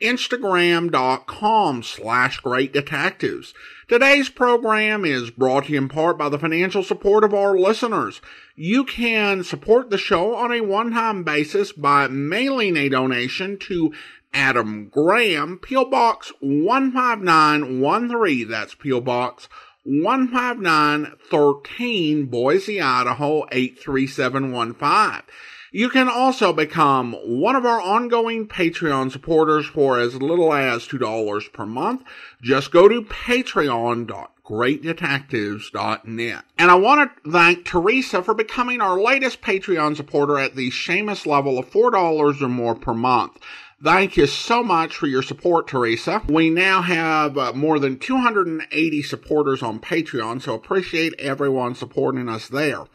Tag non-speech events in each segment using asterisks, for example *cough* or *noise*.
instagram.com slash great detectives. Today's program is brought to you in part by the financial support of our listeners. You can support the show on a one-time basis by mailing a donation to Adam Graham, P.O. Box 15913. That's P.O. Box 15913, Boise, Idaho 83715. You can also become one of our ongoing Patreon supporters for as little as $2 per month. Just go to patreon.greatdetectives.net. And I want to thank Teresa for becoming our latest Patreon supporter at the Seamus level of $4 or more per month. Thank you so much for your support, Teresa. We now have uh, more than 280 supporters on Patreon, so appreciate everyone supporting us there.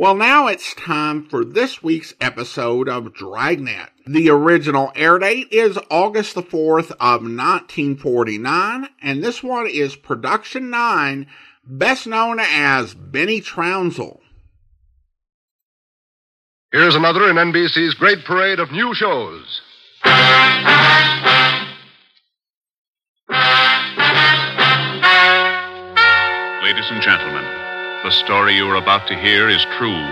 Well, now it's time for this week's episode of Dragnet. The original air date is August the 4th of 1949, and this one is Production 9, best known as Benny Trounsel. Here's another in NBC's great parade of new shows. Ladies and gentlemen, the story you are about to hear is true.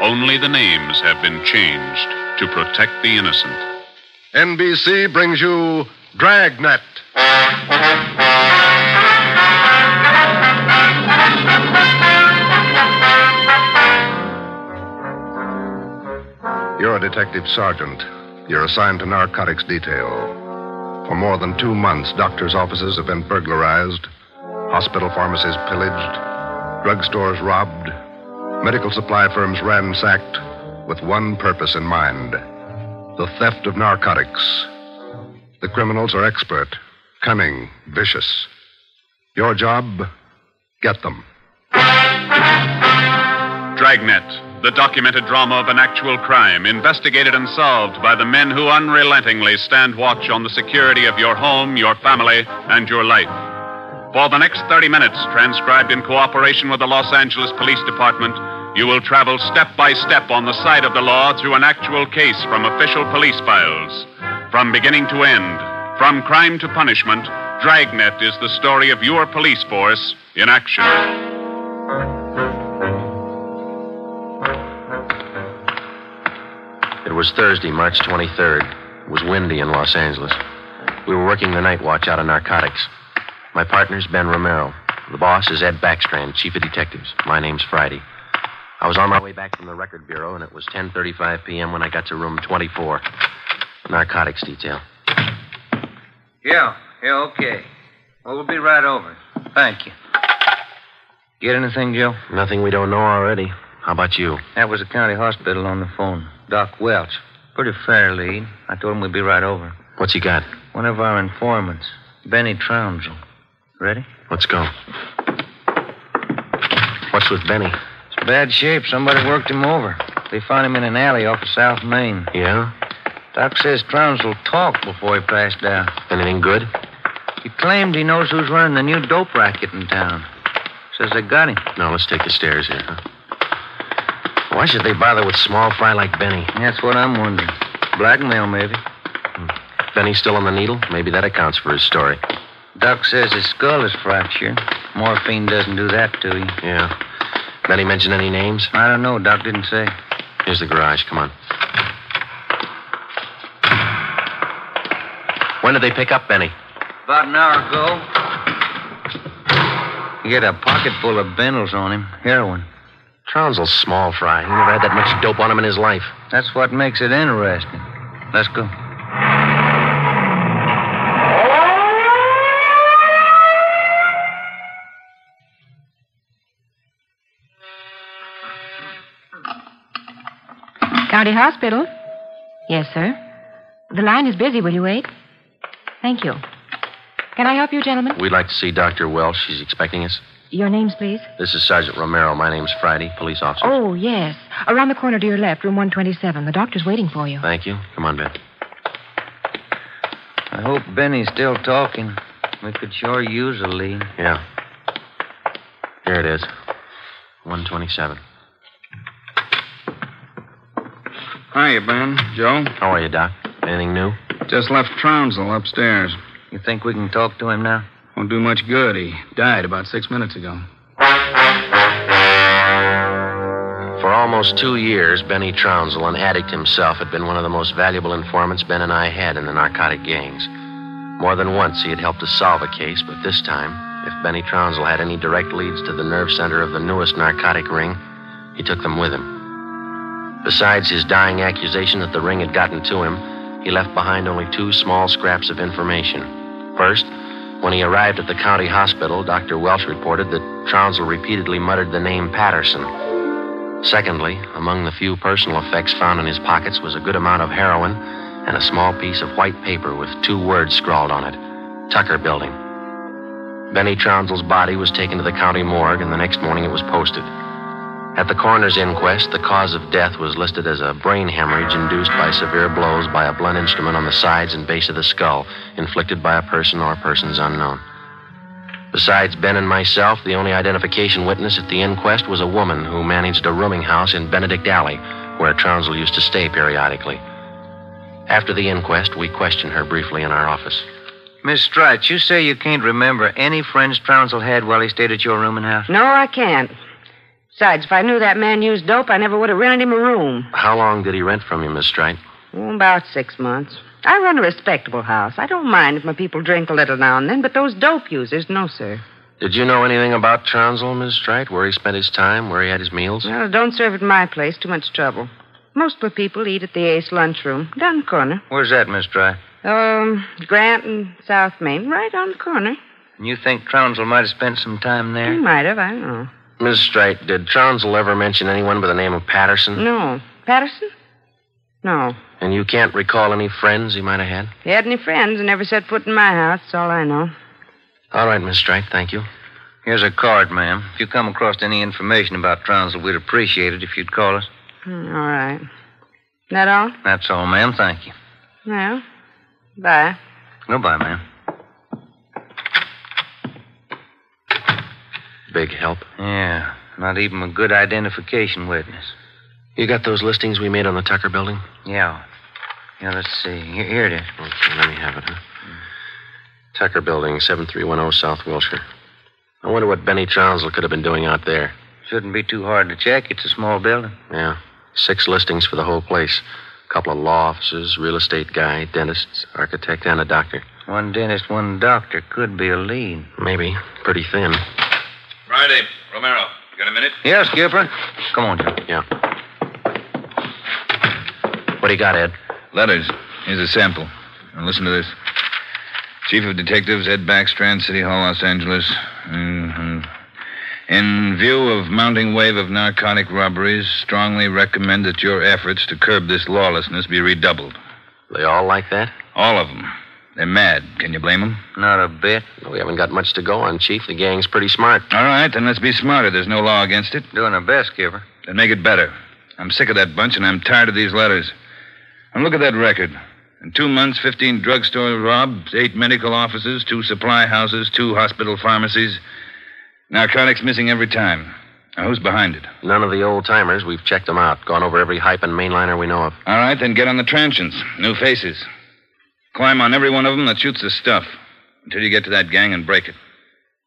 Only the names have been changed to protect the innocent. NBC brings you Dragnet. You're a detective sergeant. You're assigned to narcotics detail. For more than two months, doctors' offices have been burglarized, hospital pharmacies pillaged, drugstores robbed, medical supply firms ransacked with one purpose in mind the theft of narcotics. The criminals are expert, cunning, vicious. Your job get them. Dragnet, the documented drama of an actual crime, investigated and solved by the men who unrelentingly stand watch on the security of your home, your family, and your life. For the next 30 minutes, transcribed in cooperation with the Los Angeles Police Department, you will travel step by step on the side of the law through an actual case from official police files. From beginning to end, from crime to punishment, Dragnet is the story of your police force in action. It was Thursday, March 23rd. It was windy in Los Angeles. We were working the night watch out of narcotics. My partner's Ben Romero. The boss is Ed Backstrand, chief of detectives. My name's Friday. I was on my way back from the record bureau, and it was 10:35 p.m. when I got to room 24, narcotics detail. Yeah, yeah, okay. Well, we'll be right over. Thank you. Get anything, Joe? Nothing we don't know already. How about you? That was the county hospital on the phone. Doc Welch. Pretty fair lead. I told him we'd be right over. What's he got? One of our informants, Benny Trounsel. Ready? Let's go. What's with Benny? It's bad shape. Somebody worked him over. They found him in an alley off of South Main. Yeah? Doc says Trounsel talked before he passed out. Anything good? He claimed he knows who's running the new dope racket in town. Says they got him. No, let's take the stairs here, huh? Why should they bother with small fry like Benny? That's what I'm wondering. Blackmail, maybe. Hmm. Benny's still on the needle? Maybe that accounts for his story. Doc says his skull is fractured. Morphine doesn't do that to you. Yeah. Benny mention any names? I don't know. Doc didn't say. Here's the garage. Come on. When did they pick up Benny? About an hour ago. He had a pocket full of bindles on him. Heroin. Trounsel's small fry. He never had that much dope on him in his life. That's what makes it interesting. Let's go. County Hospital? Yes, sir. The line is busy. Will you wait? Thank you. Can I help you, gentlemen? We'd like to see Dr. Welch. She's expecting us. Your names, please? This is Sergeant Romero. My name's Friday, police officer. Oh, yes. Around the corner to your left, room 127. The doctor's waiting for you. Thank you. Come on, Ben. I hope Benny's still talking. We could sure use a lead. Yeah. Here it is. 127. Hiya, Ben. Joe? How are you, Doc? Anything new? Just left Trounsel upstairs. You think we can talk to him now? Won't do much good. He died about six minutes ago. For almost two years, Benny Trounsel, an addict himself, had been one of the most valuable informants Ben and I had in the narcotic gangs. More than once, he had helped us solve a case, but this time, if Benny Trounsel had any direct leads to the nerve center of the newest narcotic ring, he took them with him. Besides his dying accusation that the ring had gotten to him, he left behind only two small scraps of information. First, when he arrived at the county hospital, Dr. Welch reported that Trounsel repeatedly muttered the name Patterson. Secondly, among the few personal effects found in his pockets was a good amount of heroin and a small piece of white paper with two words scrawled on it Tucker Building. Benny Trounsel's body was taken to the county morgue, and the next morning it was posted. At the coroner's inquest, the cause of death was listed as a brain hemorrhage induced by severe blows by a blunt instrument on the sides and base of the skull, inflicted by a person or persons unknown. Besides Ben and myself, the only identification witness at the inquest was a woman who managed a rooming house in Benedict Alley, where Trounsel used to stay periodically. After the inquest, we questioned her briefly in our office. Miss Strite, you say you can't remember any friends Trounsel had while he stayed at your rooming house? No, I can't. Besides, if I knew that man used dope, I never would have rented him a room. How long did he rent from you, Miss Strite? Oh, about six months. I run a respectable house. I don't mind if my people drink a little now and then, but those dope users, no, sir. Did you know anything about Trounsel, Miss Strite? Where he spent his time, where he had his meals? Well, don't serve at my place. Too much trouble. Most of the people eat at the Ace lunchroom, down the corner. Where's that, Miss Strite? Um, Grant and South Main, right on the corner. And you think Trounsel might have spent some time there? He might have, I don't know. Miss Strite, did Trounsel ever mention anyone by the name of Patterson? No. Patterson? No. And you can't recall any friends he might have had? If he had any friends and never set foot in my house, that's all I know. All right, Miss Strite, thank you. Here's a card, ma'am. If you come across any information about Trounsel, we'd appreciate it if you'd call us. Hmm, All right. That all? That's all, ma'am. Thank you. Well, bye. Goodbye, ma'am. Big help. Yeah, not even a good identification witness. You got those listings we made on the Tucker building? Yeah. Yeah, let's see. Here, here it is. Okay, let me have it, huh? Tucker building, 7310 South Wilshire. I wonder what Benny Trounsel could have been doing out there. Shouldn't be too hard to check. It's a small building. Yeah. Six listings for the whole place. A couple of law offices, real estate guy, dentists, architect, and a doctor. One dentist, one doctor could be a lead. Maybe. Pretty thin. Friday, Romero. You got a minute? Yeah, Skipper. Come on, Joe. Yeah. What do you got, Ed? Letters. Here's a sample. Now listen to this. Chief of Detectives Ed Backstrand, City Hall, Los Angeles. Mhm. In view of mounting wave of narcotic robberies, strongly recommend that your efforts to curb this lawlessness be redoubled. They all like that? All of them. They're mad. Can you blame them? Not a bit. We haven't got much to go on, Chief. The gang's pretty smart. All right, then let's be smarter. There's no law against it. Doing our best, Skipper. Then make it better. I'm sick of that bunch, and I'm tired of these letters. And look at that record. In two months, 15 drugstore robs, eight medical offices, two supply houses, two hospital pharmacies. Narcotics missing every time. Now, who's behind it? None of the old timers. We've checked them out, gone over every hype and mainliner we know of. All right, then get on the transients. New faces. Climb on every one of them that shoots the stuff until you get to that gang and break it.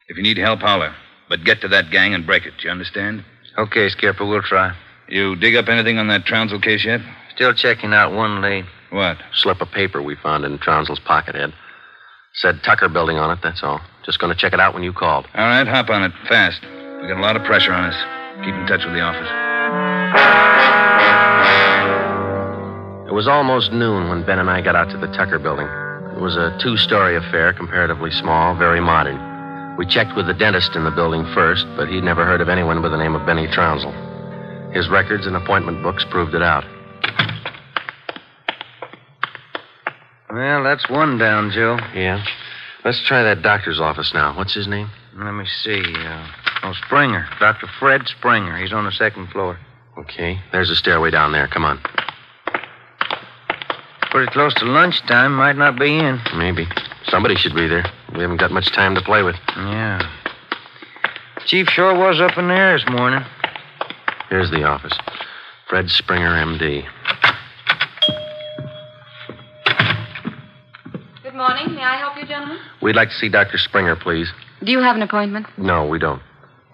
If you need help, holler. But get to that gang and break it. Do You understand? Okay, Skipper, we'll try. You dig up anything on that Trounsel case yet? Still checking out one lead. What? Slip of paper we found in Trounsel's pocket, Ed. Said Tucker building on it, that's all. Just going to check it out when you called. All right, hop on it fast. We got a lot of pressure on us. Keep in touch with the office. It was almost noon when Ben and I got out to the Tucker building. It was a two story affair, comparatively small, very modern. We checked with the dentist in the building first, but he'd never heard of anyone by the name of Benny Trounsel. His records and appointment books proved it out. Well, that's one down, Joe. Yeah? Let's try that doctor's office now. What's his name? Let me see. Uh, Oh, Springer. Dr. Fred Springer. He's on the second floor. Okay, there's a stairway down there. Come on. Pretty close to lunchtime. Might not be in. Maybe. Somebody should be there. We haven't got much time to play with. Yeah. Chief sure was up in there this morning. Here's the office. Fred Springer, MD. Good morning. May I help you, gentlemen? We'd like to see Dr. Springer, please. Do you have an appointment? No, we don't.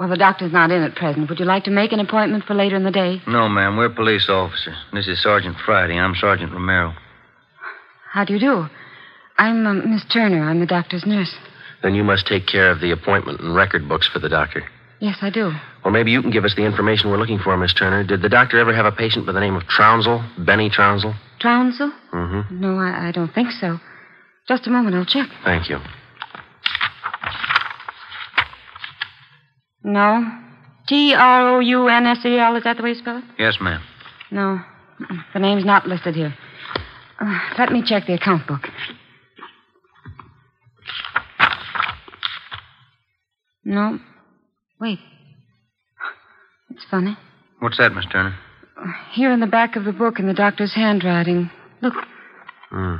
Well, the doctor's not in at present. Would you like to make an appointment for later in the day? No, ma'am. We're police officers. This is Sergeant Friday. I'm Sergeant Romero. How do you do? I'm uh, Miss Turner. I'm the doctor's nurse. Then you must take care of the appointment and record books for the doctor. Yes, I do. Or maybe you can give us the information we're looking for, Miss Turner. Did the doctor ever have a patient by the name of Trounsel? Benny Trounsel? Trounsel? Mm-hmm. No, I, I don't think so. Just a moment. I'll check. Thank you. No. T R O U N S E L. Is that the way you spell it? Yes, ma'am. No. The name's not listed here. Uh, let me check the account book. No. Wait. It's funny. What's that, Miss Turner? Here in the back of the book in the doctor's handwriting. Look, Hmm.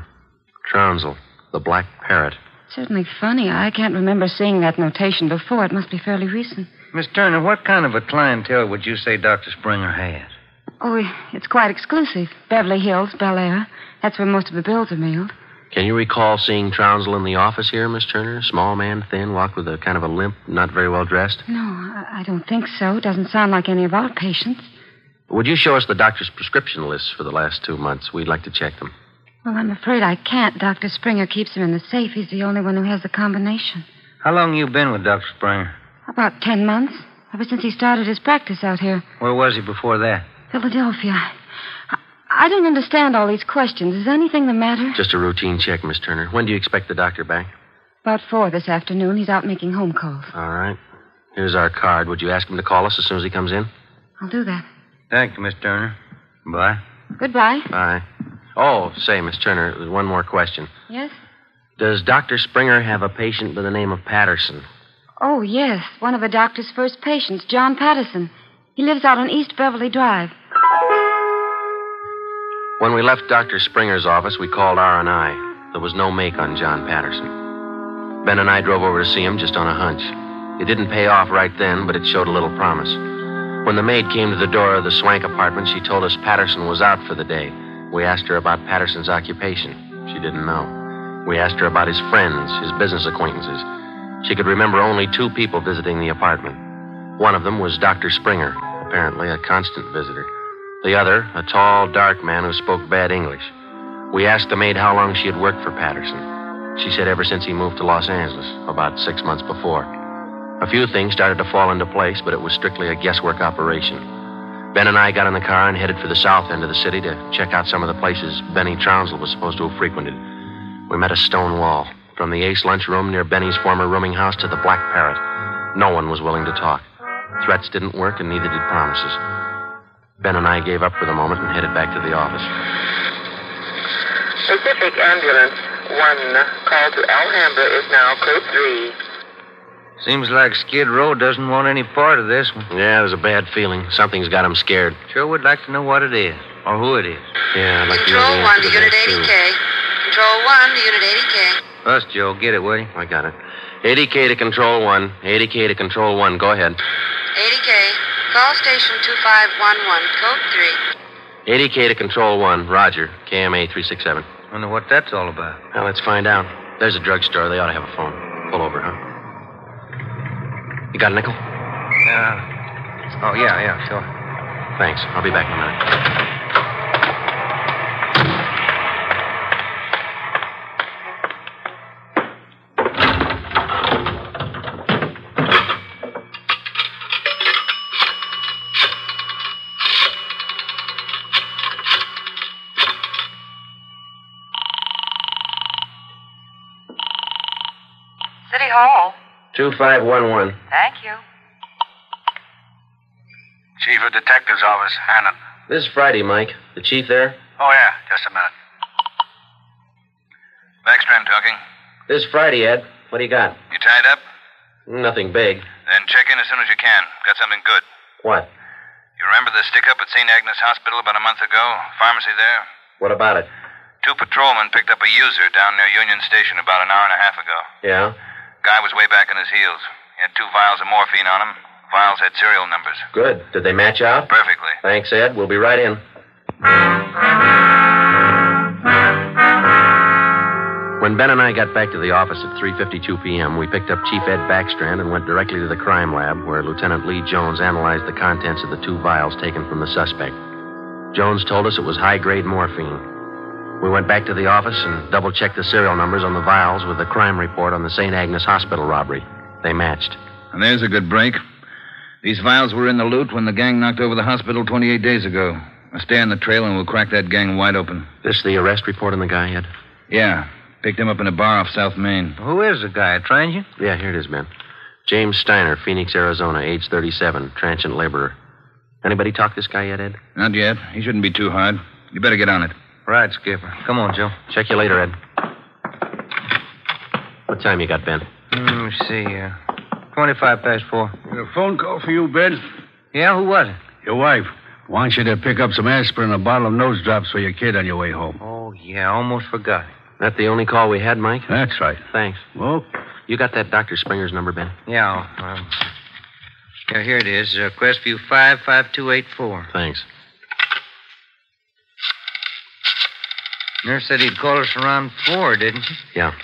Trounsel, the black parrot. certainly funny. I can't remember seeing that notation before. It must be fairly recent. Miss Turner, what kind of a clientele would you say Dr. Springer has? Oh, it's quite exclusive. Beverly Hills, Bel Air. That's where most of the bills are mailed. Can you recall seeing Trounsel in the office here, Miss Turner? Small man, thin, walked with a kind of a limp, not very well dressed. No, I, I don't think so. Doesn't sound like any of our patients. Would you show us the doctor's prescription lists for the last two months? We'd like to check them. Well, I'm afraid I can't. Dr. Springer keeps them in the safe. He's the only one who has the combination. How long you been with Dr. Springer? About ten months. Ever since he started his practice out here. Where was he before that? Philadelphia. I, I don't understand all these questions. Is anything the matter? Just a routine check, Miss Turner. When do you expect the doctor back? About four this afternoon. He's out making home calls. All right. Here's our card. Would you ask him to call us as soon as he comes in? I'll do that. Thank you, Miss Turner. Bye. Goodbye. Bye. Oh, say, Miss Turner, there's one more question. Yes? Does Dr. Springer have a patient by the name of Patterson? Oh, yes. One of the doctor's first patients, John Patterson. He lives out on East Beverly Drive. When we left Dr. Springer's office, we called R&I. There was no make on John Patterson. Ben and I drove over to see him just on a hunch. It didn't pay off right then, but it showed a little promise. When the maid came to the door of the Swank apartment, she told us Patterson was out for the day. We asked her about Patterson's occupation. She didn't know. We asked her about his friends, his business acquaintances. She could remember only two people visiting the apartment. One of them was Dr. Springer, apparently a constant visitor. The other, a tall, dark man who spoke bad English. We asked the maid how long she had worked for Patterson. She said ever since he moved to Los Angeles, about six months before. A few things started to fall into place, but it was strictly a guesswork operation. Ben and I got in the car and headed for the south end of the city to check out some of the places Benny Trounsel was supposed to have frequented. We met a stone wall. From the Ace lunchroom near Benny's former rooming house to the Black Parrot. No one was willing to talk. Threats didn't work, and neither did promises. Ben and I gave up for the moment and headed back to the office. Pacific Ambulance 1, call to Alhambra is now code 3. Seems like Skid Row doesn't want any part of this one. Yeah, there's a bad feeling. Something's got him scared. Sure would like to know what it is, or who it is. Yeah, I'd like to know Control 1 answer to to Unit that, too. 80K. Control 1 to Unit 80K. Us, Joe, get it, will you? I got it. 80K to Control 1. 80K to Control 1. Go ahead. 80K. Call station 2511, code 3. 80K to Control 1. Roger. KMA 367. Wonder what that's all about. Now, let's find out. There's a drugstore. They ought to have a phone. Pull over, huh? You got a nickel? Yeah. Oh, yeah, yeah, sure. Thanks. I'll be back in a minute. City Hall. 2511. Thank you. Chief of Detectives Office, Hannon. This is Friday, Mike. The chief there? Oh, yeah, just a minute. Backstrand talking. This is Friday, Ed. What do you got? You tied up? Nothing big. Then check in as soon as you can. Got something good. What? You remember the stick up at St. Agnes Hospital about a month ago? Pharmacy there? What about it? Two patrolmen picked up a user down near Union Station about an hour and a half ago. Yeah? Guy was way back on his heels. He had two vials of morphine on him. Vials had serial numbers. Good. Did they match out? Perfectly. Thanks, Ed. We'll be right in. When Ben and I got back to the office at 3:52 p.m., we picked up Chief Ed Backstrand and went directly to the crime lab, where Lieutenant Lee Jones analyzed the contents of the two vials taken from the suspect. Jones told us it was high-grade morphine. We went back to the office and double-checked the serial numbers on the vials with the crime report on the St. Agnes Hospital robbery. They matched. And there's a good break. These vials were in the loot when the gang knocked over the hospital 28 days ago. Now stay on the trail and we'll crack that gang wide open. This the arrest report on the guy, Ed? Yeah. Picked him up in a bar off South Main. Who is the guy? A transient? Yeah, here it is, man. James Steiner, Phoenix, Arizona, age 37, transient laborer. Anybody talk this guy yet, Ed? Not yet. He shouldn't be too hard. You better get on it. Right, Skipper. Come on, Joe. Check you later, Ed. What time you got, Ben? Hmm, Let me see. Uh, 25 past four. A phone call for you, Ben. Yeah, who was it? Your wife wants you to pick up some aspirin and a bottle of nose drops for your kid on your way home. Oh, yeah, almost forgot. That the only call we had, Mike? That's right. Thanks. Well, You got that Dr. Springer's number, Ben? Yeah, um, yeah, here it is. Uh, Crestview 55284. Thanks. Nurse said he'd call us around four, didn't he? Yeah.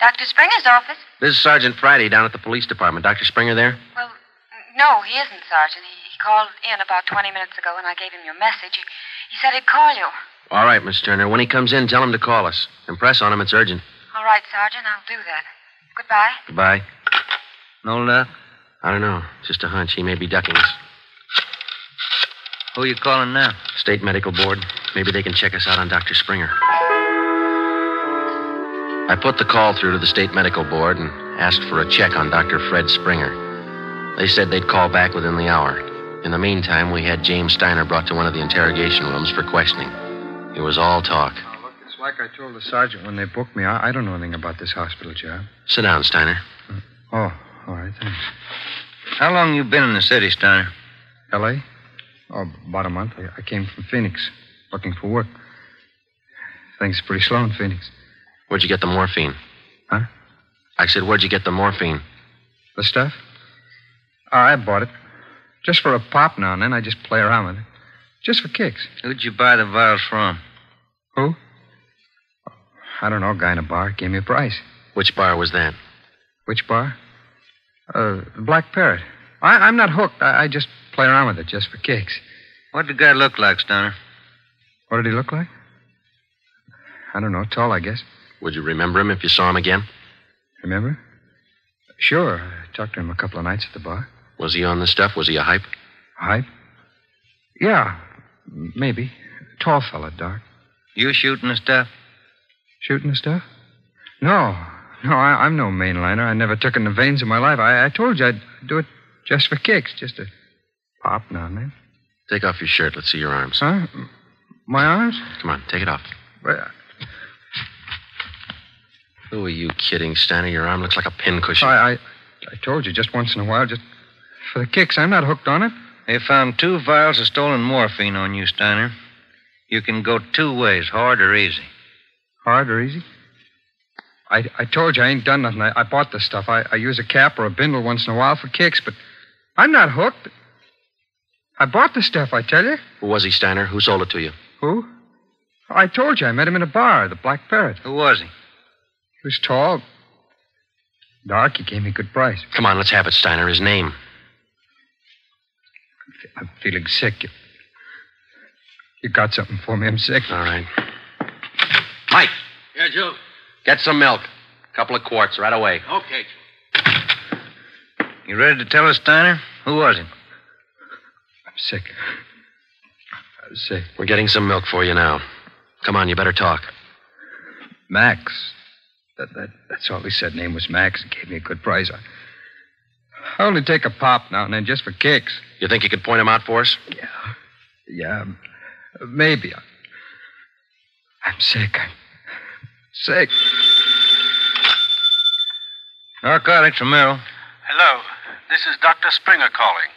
Dr. Springer's office? This is Sergeant Friday down at the police department. Dr. Springer there? Well, no, he isn't, Sergeant. He, he called in about 20 minutes ago, and I gave him your message. He, he said he'd call you. All right, Miss Turner. When he comes in, tell him to call us. Impress on him it's urgent. All right, Sergeant, I'll do that. Goodbye. Goodbye. No luck? I don't know. Just a hunch. He may be ducking us. Who are you calling now? State Medical Board. Maybe they can check us out on Dr. Springer. I put the call through to the State Medical Board and asked for a check on Dr. Fred Springer. They said they'd call back within the hour. In the meantime, we had James Steiner brought to one of the interrogation rooms for questioning. It was all talk. Look, it's like I told the sergeant when they booked me. I, I don't know anything about this hospital job. Sit down, Steiner. Oh, all right, thanks. How long you been in the city, Steiner? L.A.? Oh, about a month. I, I came from Phoenix, looking for work. Things are pretty slow in Phoenix. Where'd you get the morphine? Huh? I said, where'd you get the morphine? The stuff? Oh, I bought it. Just for a pop now and then. I just play around with it. Just for kicks. Who'd you buy the vials from? Who? I don't know. A guy in a bar gave me a price. Which bar was that? Which bar? Uh, the Black Parrot. I, I'm not hooked. I, I just play around with it just for kicks. What did the guy look like, Stoner? What did he look like? I don't know. Tall, I guess. Would you remember him if you saw him again? Remember? Sure. I talked to him a couple of nights at the bar. Was he on the stuff? Was he a hype? Hype? Yeah, maybe. Tall fella, dark. You shooting the stuff? Shooting the stuff? No. No, I, I'm no mainliner. I never took in the veins in my life. I, I told you I'd do it just for kicks, just to pop now and then. Take off your shirt. Let's see your arms. Huh? My arms? Come on, take it off. Well, Who are you kidding, Steiner? Your arm looks like a pincushion. I, I, I told you just once in a while, just for the kicks. I'm not hooked on it. They found two vials of stolen morphine on you, Steiner. You can go two ways, hard or easy. Hard or easy? I, I told you I ain't done nothing. I, I bought this stuff. I, I use a cap or a bindle once in a while for kicks, but I'm not hooked. I bought the stuff, I tell you. Who was he, Steiner? Who sold it to you? Who? I told you I met him in a bar, the Black Parrot. Who was he? He was tall, dark. He gave me a good price. Come on, let's have it, Steiner. His name. I'm feeling sick. You, you got something for me? I'm sick. All right. Mike, Yeah, Joe. Get some milk. A couple of quarts right away. Okay. You ready to tell us, Steiner? Who was he? I'm sick. I'm sick. We're getting some milk for you now. Come on, you better talk. Max. That, that, that's all he said. Name was Max and gave me a good price. I, I only take a pop now and then just for kicks. You think you could point him out for us? Yeah. Yeah. Maybe. I'm sick. I'm sick. Narcotics, Romero. Hello. This is Dr. Springer calling.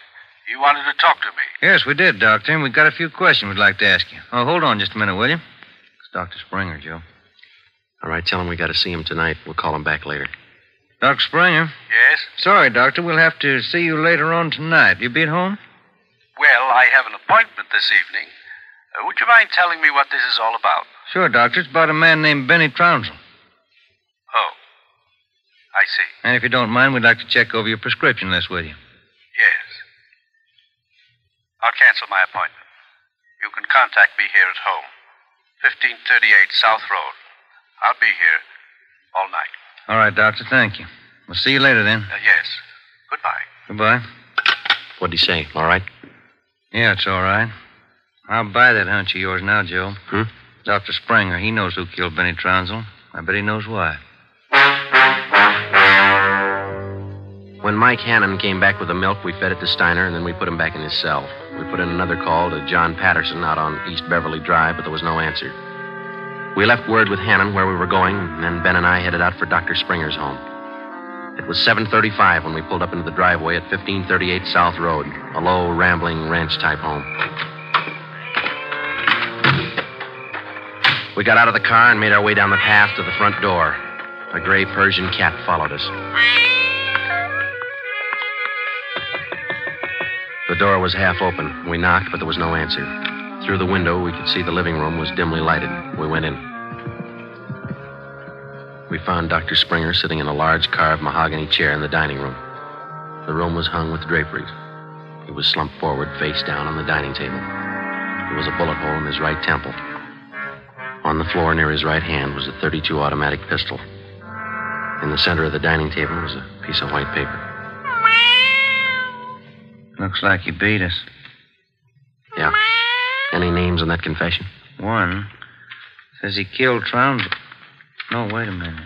You wanted to talk to me. Yes, we did, Doctor, and we've got a few questions we'd like to ask you. Oh, hold on just a minute, will you? It's Dr. Springer, Joe. All right, tell him we got to see him tonight. We'll call him back later. Dr. Springer? Yes? Sorry, Doctor. We'll have to see you later on tonight. You be at home? Well, I have an appointment this evening. Uh, would you mind telling me what this is all about? Sure, Doctor. It's about a man named Benny Trounsel. Oh. I see. And if you don't mind, we'd like to check over your prescription list with you. Yes. I'll cancel my appointment. You can contact me here at home. 1538 South Road. I'll be here all night. All right, Doctor. Thank you. We'll see you later then. Uh, yes. Goodbye. Goodbye. What'd he say? All right? Yeah, it's all right. I'll buy that hunch of yours now, Joe. Hmm? Dr. Springer, he knows who killed Benny Trounsel. I bet he knows why. When Mike Hannon came back with the milk, we fed it to Steiner, and then we put him back in his cell. We put in another call to John Patterson out on East Beverly Drive, but there was no answer. We left word with Hannon where we were going, and then Ben and I headed out for Dr. Springer's home. It was 7:35 when we pulled up into the driveway at 1538 South Road, a low, rambling ranch-type home. We got out of the car and made our way down the path to the front door. A gray Persian cat followed us. The door was half open. We knocked, but there was no answer. Through the window, we could see the living room was dimly lighted. We went in. We found Dr. Springer sitting in a large carved mahogany chair in the dining room. The room was hung with draperies. He was slumped forward, face down on the dining table. There was a bullet hole in his right temple. On the floor near his right hand was a 32 automatic pistol. In the center of the dining table was a piece of white paper. Looks like he beat us. Yeah. Any names on that confession? One says he killed Trounsel. No, wait a minute.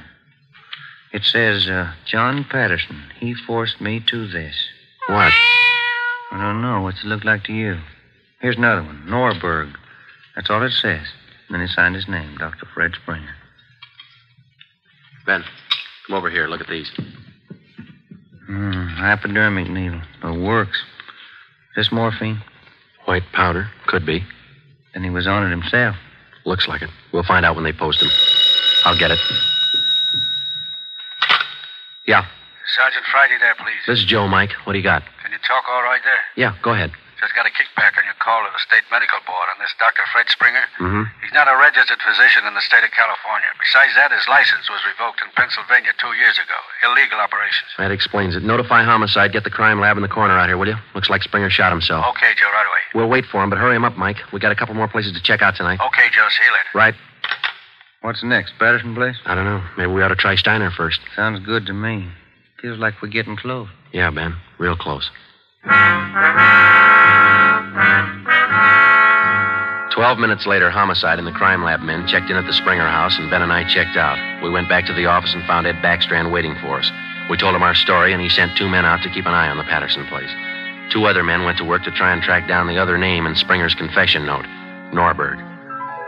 It says, uh, John Patterson. He forced me to this. What? I don't know. What's it look like to you? Here's another one. Norberg. That's all it says. And then he signed his name, Dr. Fred Springer. Ben, come over here. Look at these. Hmm, hypodermic needle. It works. This morphine? White powder. Could be. Then he was on it himself. Looks like it. We'll find out when they post him. I'll get it. Yeah. Sergeant Friday there, please. This is Joe, Mike. What do you got? Can you talk all right there? Yeah, go ahead. Just got a kickback on your call to the state medical board on this Dr. Fred Springer. Mm-hmm. He's not a registered physician in the state of California. Besides that, his license was revoked in Pennsylvania two years ago. Illegal operations. That explains it. Notify homicide. Get the crime lab in the corner out here, will you? Looks like Springer shot himself. Okay, Joe, right away. We'll wait for him, but hurry him up, Mike. We got a couple more places to check out tonight. Okay, Joe, see you later. Right. What's next? Patterson place? I don't know. Maybe we ought to try Steiner first. Sounds good to me. Feels like we're getting close. Yeah, Ben. Real close. Twelve minutes later, homicide and the crime lab men checked in at the Springer house, and Ben and I checked out. We went back to the office and found Ed Backstrand waiting for us. We told him our story, and he sent two men out to keep an eye on the Patterson place. Two other men went to work to try and track down the other name in Springer's confession note Norberg.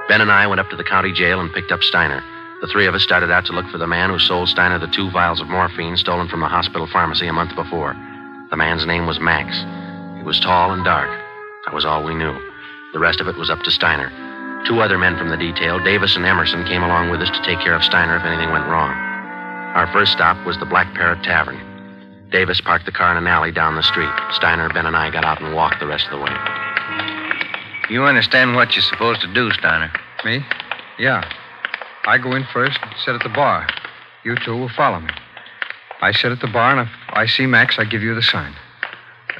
Ben and I went up to the county jail and picked up Steiner. The three of us started out to look for the man who sold Steiner the two vials of morphine stolen from the hospital pharmacy a month before. The man's name was Max. He was tall and dark. That was all we knew. The rest of it was up to Steiner. Two other men from the detail, Davis and Emerson, came along with us to take care of Steiner if anything went wrong. Our first stop was the Black Parrot Tavern. Davis parked the car in an alley down the street. Steiner, Ben, and I got out and walked the rest of the way. You understand what you're supposed to do, Steiner? Me? Yeah. I go in first and sit at the bar. You two will follow me. I sit at the bar, and if I see Max, I give you the sign.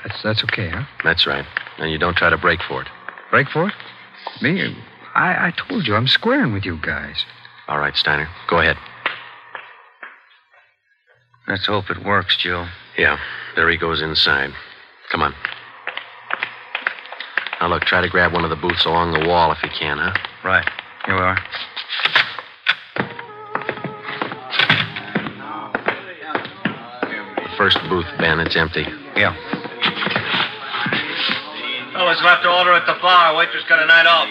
That's that's okay, huh? That's right. And you don't try to break for it. Break for it? Me? I, I told you I'm squaring with you guys. All right, Steiner. Go ahead. Let's hope it works, Joe. Yeah, there he goes inside. Come on. Now, look, try to grab one of the booths along the wall if you can, huh? Right. Here we are. First booth, Ben, it's empty. Yeah. Oh, Fellas left to order at the bar. Waitress got a night off.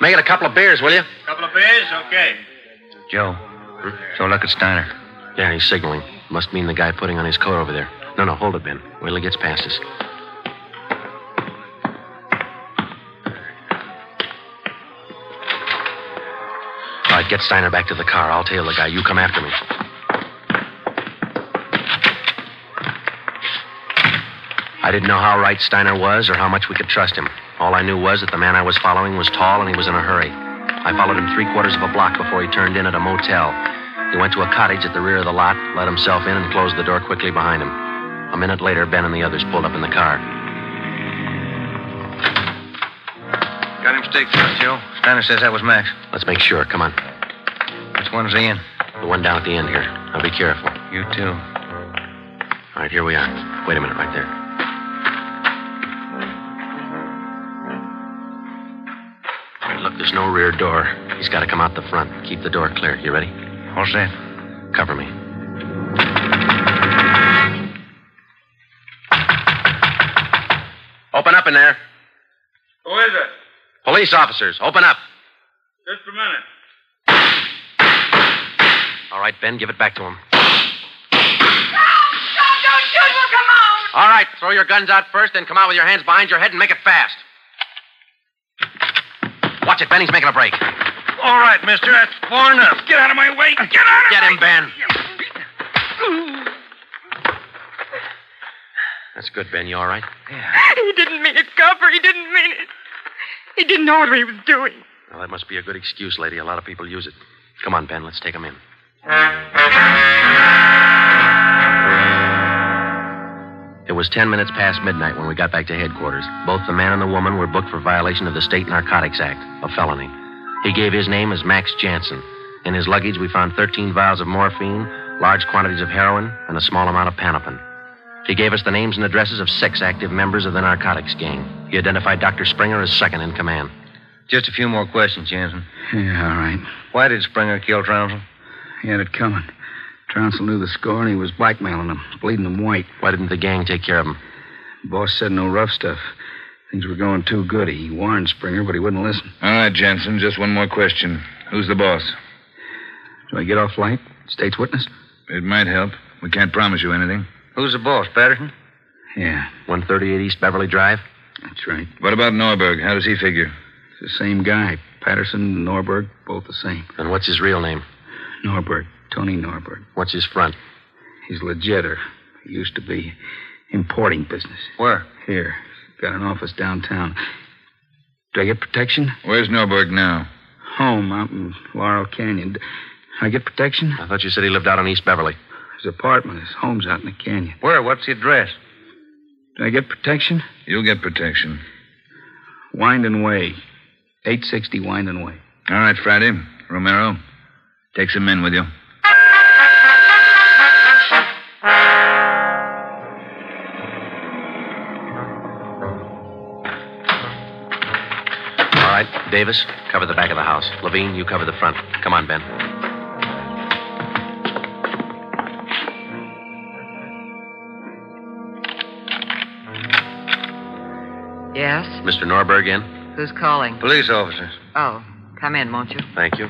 Make it a couple of beers, will you? Couple of beers? Okay. Joe. So look at Steiner. Yeah, he's signaling. Must mean the guy putting on his coat over there. No, no, hold it, Ben. Wait till he gets past us. All right, get Steiner back to the car. I'll tail the guy. You come after me. I didn't know how right Steiner was or how much we could trust him. All I knew was that the man I was following was tall and he was in a hurry. I followed him three quarters of a block before he turned in at a motel. He went to a cottage at the rear of the lot, let himself in, and closed the door quickly behind him. A minute later, Ben and the others pulled up in the car. Got him staked out, Joe. Steiner says that was Max. Let's make sure. Come on. Which one's he in? The one down at the end here. Now be careful. You too. All right, here we are. Wait a minute, right there. There's no rear door. He's got to come out the front. Keep the door clear. You ready? All set. Cover me. Open up in there. Who is it? Police officers, open up. Just a minute. All right, Ben, give it back to him. No, Don't shoot! Well, come on! All right, throw your guns out first, then come out with your hands behind your head and make it fast. Watch it, Ben. He's making a break. All right, mister. That's far enough. Get out of my way. Get out of Get him, Ben. *sighs* That's good, Ben. You all right? Yeah. He didn't mean it, Copper. He didn't mean it. He didn't know what he was doing. Well, that must be a good excuse, lady. A lot of people use it. Come on, Ben. Let's take him in. It was ten minutes past midnight when we got back to headquarters. Both the man and the woman were booked for violation of the State Narcotics Act, a felony. He gave his name as Max Jansen. In his luggage, we found 13 vials of morphine, large quantities of heroin, and a small amount of pantopon. He gave us the names and addresses of six active members of the narcotics gang. He identified Dr. Springer as second in command. Just a few more questions, Jansen. Yeah, all right. Why did Springer kill Trounsel? He had it coming. Trounsel knew the score, and he was blackmailing him, bleeding him white. Why didn't the gang take care of him? boss said no rough stuff. Things were going too good. He warned Springer, but he wouldn't listen. All right, Jensen, just one more question. Who's the boss? Do I get off light? State's witness? It might help. We can't promise you anything. Who's the boss, Patterson? Yeah, 138 East Beverly Drive? that's right. What about Norberg? How does he figure? It's the same guy. Patterson, Norberg, both the same. And what's his real name? Norberg, Tony Norberg. What's his front? He's legitter. He used to be importing business. Where? Here. Got an office downtown. Do I get protection? Where's Norberg now? Home out in Laurel Canyon. Do I get protection? I thought you said he lived out on East Beverly. His apartment, his home's out in the canyon. Where? What's the address? Do I get protection? You'll get protection. Wind and Way. 860 Wind and Way. All right, Friday. Romero, take some men with you. Davis, cover the back of the house. Levine, you cover the front. Come on, Ben. Yes? Mr. Norberg in? Who's calling? Police officers. Oh, come in, won't you? Thank you.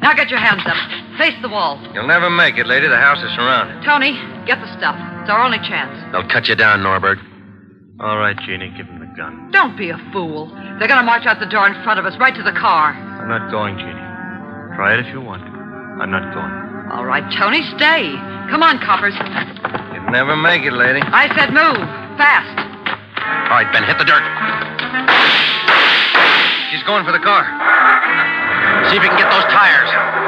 Now get your hands up. Face the wall. You'll never make it, lady. The house is surrounded. Tony, get the stuff. It's our only chance. They'll cut you down, Norberg. All right, Jeannie, give him the gun. Don't be a fool. They're going to march out the door in front of us, right to the car. I'm not going, Jeannie. Try it if you want. I'm not going. All right, Tony, stay. Come on, coppers. You'll never make it, lady. I said move. Fast. All right, Ben, hit the dirt. She's going for the car. See if you can get those tires.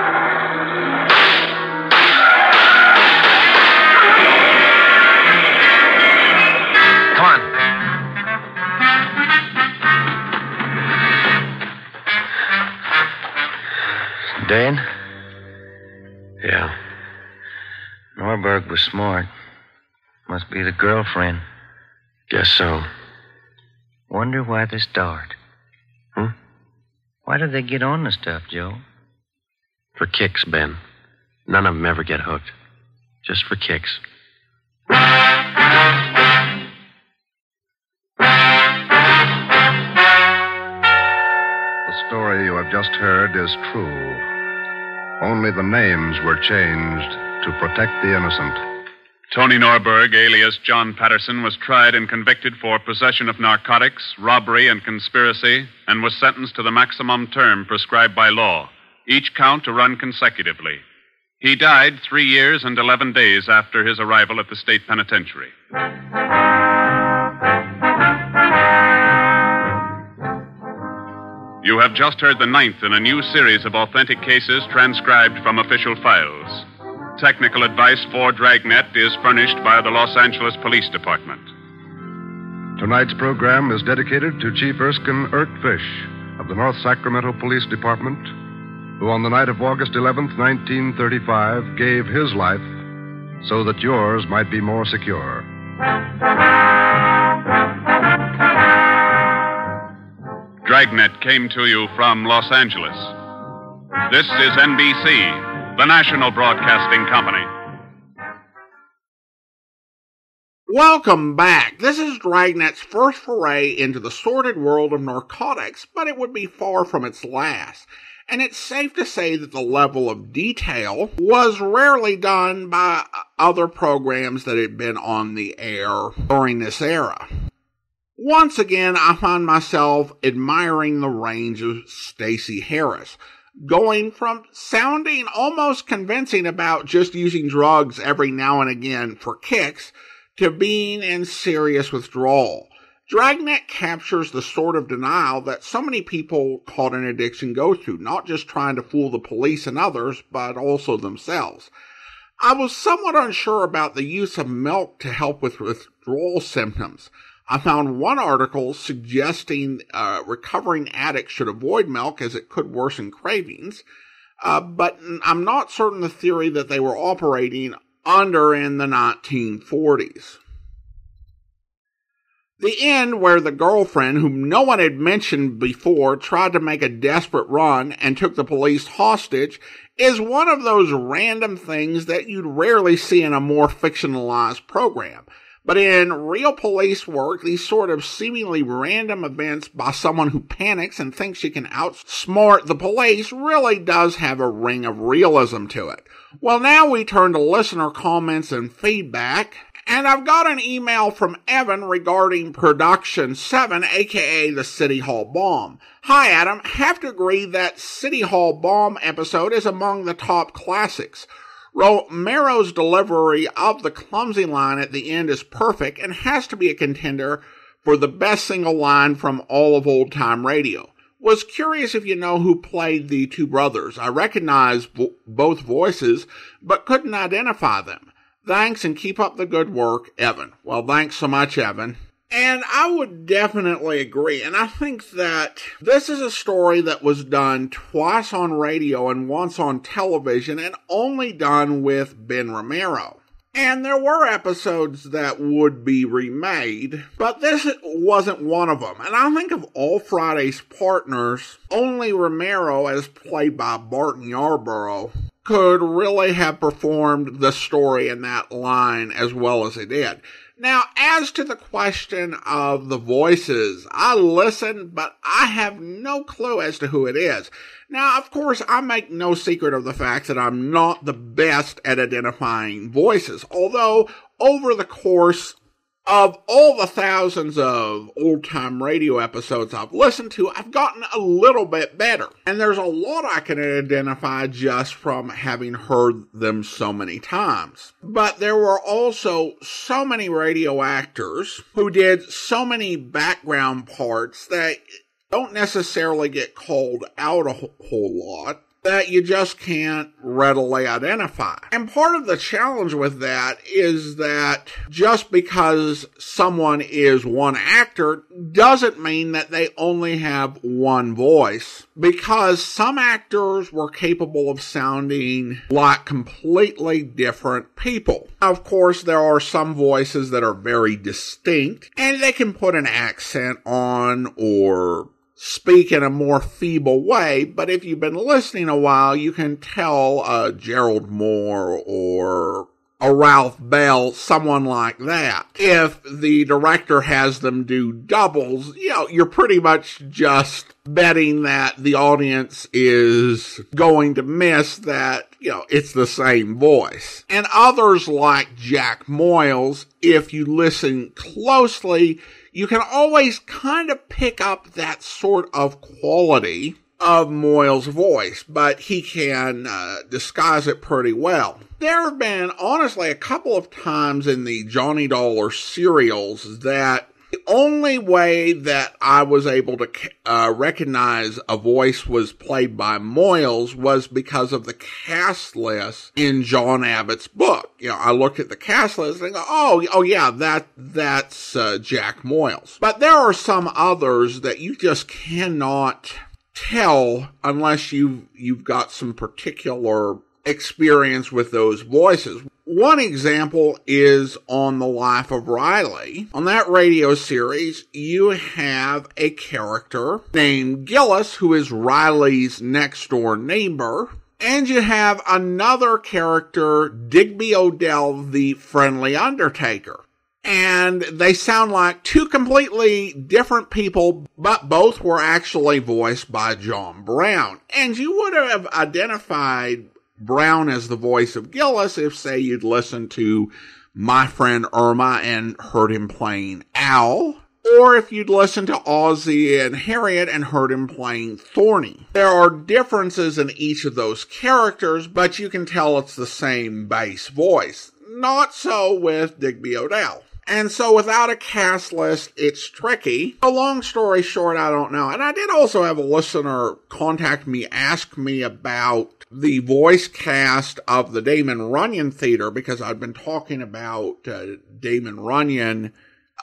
Dan? Yeah. Norberg was smart. Must be the girlfriend. Guess so. Wonder why they start. Hmm? Why do they get on the stuff, Joe? For kicks, Ben. None of them ever get hooked. Just for kicks. The story you have just heard is true. Only the names were changed to protect the innocent. Tony Norberg, alias John Patterson, was tried and convicted for possession of narcotics, robbery, and conspiracy, and was sentenced to the maximum term prescribed by law, each count to run consecutively. He died three years and 11 days after his arrival at the state penitentiary. You have just heard the ninth in a new series of authentic cases transcribed from official files. Technical advice for Dragnet is furnished by the Los Angeles Police Department. Tonight's program is dedicated to Chief Erskine Ertfish of the North Sacramento Police Department, who on the night of August 11th, 1935, gave his life so that yours might be more secure. Dragnet came to you from Los Angeles. This is NBC, the national broadcasting company. Welcome back. This is Dragnet's first foray into the sordid world of narcotics, but it would be far from its last. And it's safe to say that the level of detail was rarely done by other programs that had been on the air during this era. Once again, I find myself admiring the range of Stacy Harris, going from sounding almost convincing about just using drugs every now and again for kicks to being in serious withdrawal. Dragnet captures the sort of denial that so many people caught in addiction go through, not just trying to fool the police and others, but also themselves. I was somewhat unsure about the use of milk to help with withdrawal symptoms. I found one article suggesting uh, recovering addicts should avoid milk as it could worsen cravings, uh, but I'm not certain the theory that they were operating under in the 1940s. The end where the girlfriend, whom no one had mentioned before, tried to make a desperate run and took the police hostage is one of those random things that you'd rarely see in a more fictionalized program. But in real police work, these sort of seemingly random events by someone who panics and thinks she can outsmart the police really does have a ring of realism to it. Well, now we turn to listener comments and feedback. And I've got an email from Evan regarding Production 7, aka the City Hall Bomb. Hi Adam, have to agree that City Hall Bomb episode is among the top classics. Romero's delivery of the clumsy line at the end is perfect and has to be a contender for the best single line from all of old time radio. Was curious if you know who played the two brothers. I recognize vo- both voices, but couldn't identify them. Thanks and keep up the good work, Evan. Well, thanks so much, Evan. And I would definitely agree. And I think that this is a story that was done twice on radio and once on television and only done with Ben Romero. And there were episodes that would be remade, but this wasn't one of them. And I think of all Friday's partners, only Romero, as played by Barton Yarborough, could really have performed the story in that line as well as he did. Now, as to the question of the voices, I listen, but I have no clue as to who it is. Now, of course, I make no secret of the fact that I'm not the best at identifying voices, although over the course of all the thousands of old time radio episodes I've listened to, I've gotten a little bit better. And there's a lot I can identify just from having heard them so many times. But there were also so many radio actors who did so many background parts that don't necessarily get called out a whole lot that you just can't readily identify. And part of the challenge with that is that just because someone is one actor doesn't mean that they only have one voice. Because some actors were capable of sounding like completely different people. Of course, there are some voices that are very distinct and they can put an accent on or speak in a more feeble way, but if you've been listening a while, you can tell uh, Gerald Mohr or a Ralph Bell, someone like that. If the director has them do doubles, you know, you're pretty much just betting that the audience is going to miss that, you know, it's the same voice. And others like Jack Moyles, if you listen closely, you can always kind of pick up that sort of quality of Moyles' voice, but he can uh, disguise it pretty well. There have been, honestly, a couple of times in the Johnny Dollar serials that the only way that I was able to uh, recognize a voice was played by Moyles was because of the cast list in John Abbott's book. You know, I looked at the cast list and go, oh, oh yeah, that, that's uh, Jack Moyles. But there are some others that you just cannot tell unless you you've got some particular experience with those voices. One example is on The Life of Riley. On that radio series, you have a character named Gillis who is Riley's next door neighbor. And you have another character, Digby O'Dell, the friendly undertaker and they sound like two completely different people, but both were actually voiced by John Brown. And you would have identified Brown as the voice of Gillis if, say, you'd listened to My Friend Irma and heard him playing Al, or if you'd listened to Ozzie and Harriet and heard him playing Thorny. There are differences in each of those characters, but you can tell it's the same bass voice. Not so with Digby O'Dell. And so without a cast list, it's tricky. A long story short, I don't know. And I did also have a listener contact me, ask me about the voice cast of the Damon Runyon Theater because I'd been talking about uh, Damon Runyon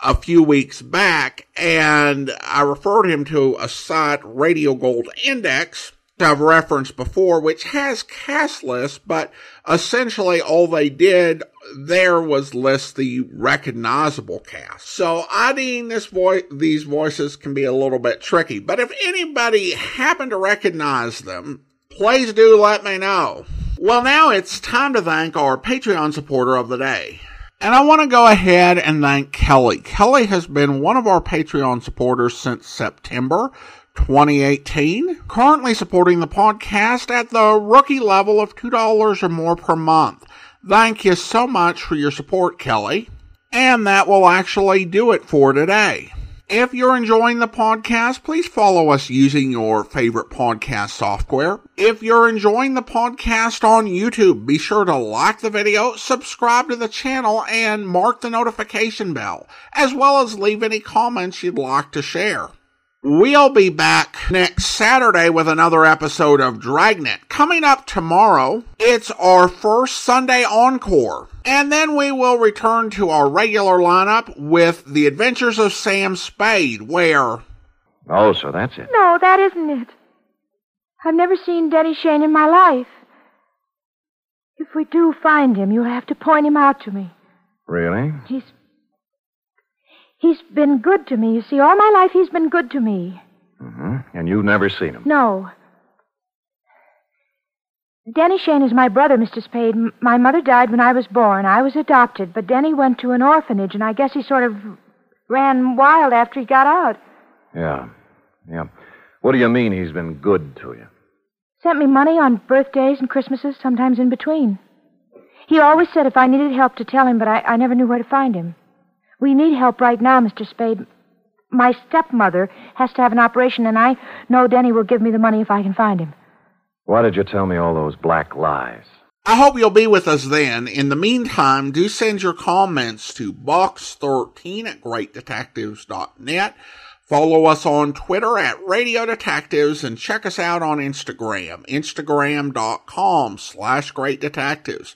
a few weeks back and I referred him to a site, Radio Gold Index, I've referenced before, which has cast lists, but essentially all they did there was list the recognizable cast. So adding this voice, these voices can be a little bit tricky, but if anybody happened to recognize them, please do let me know. Well, now it's time to thank our Patreon supporter of the day. And I want to go ahead and thank Kelly. Kelly has been one of our Patreon supporters since September. 2018, currently supporting the podcast at the rookie level of $2 or more per month. Thank you so much for your support, Kelly. And that will actually do it for today. If you're enjoying the podcast, please follow us using your favorite podcast software. If you're enjoying the podcast on YouTube, be sure to like the video, subscribe to the channel, and mark the notification bell, as well as leave any comments you'd like to share. We'll be back next Saturday with another episode of Dragnet. Coming up tomorrow, it's our first Sunday encore. And then we will return to our regular lineup with The Adventures of Sam Spade, where. Oh, so that's it. No, that isn't it. I've never seen Denny Shane in my life. If we do find him, you'll have to point him out to me. Really? He's He's been good to me. You see, all my life he's been good to me. Mm-hmm. And you've never seen him? No. Denny Shane is my brother, Mr. Spade. My mother died when I was born. I was adopted, but Denny went to an orphanage, and I guess he sort of ran wild after he got out. Yeah. Yeah. What do you mean he's been good to you? Sent me money on birthdays and Christmases, sometimes in between. He always said if I needed help to tell him, but I, I never knew where to find him. We need help right now, Mr. Spade. My stepmother has to have an operation, and I know Denny will give me the money if I can find him. Why did you tell me all those black lies? I hope you'll be with us then. In the meantime, do send your comments to box13 at greatdetectives.net. Follow us on Twitter at Radio Detectives and check us out on Instagram, instagram.com slash great detectives.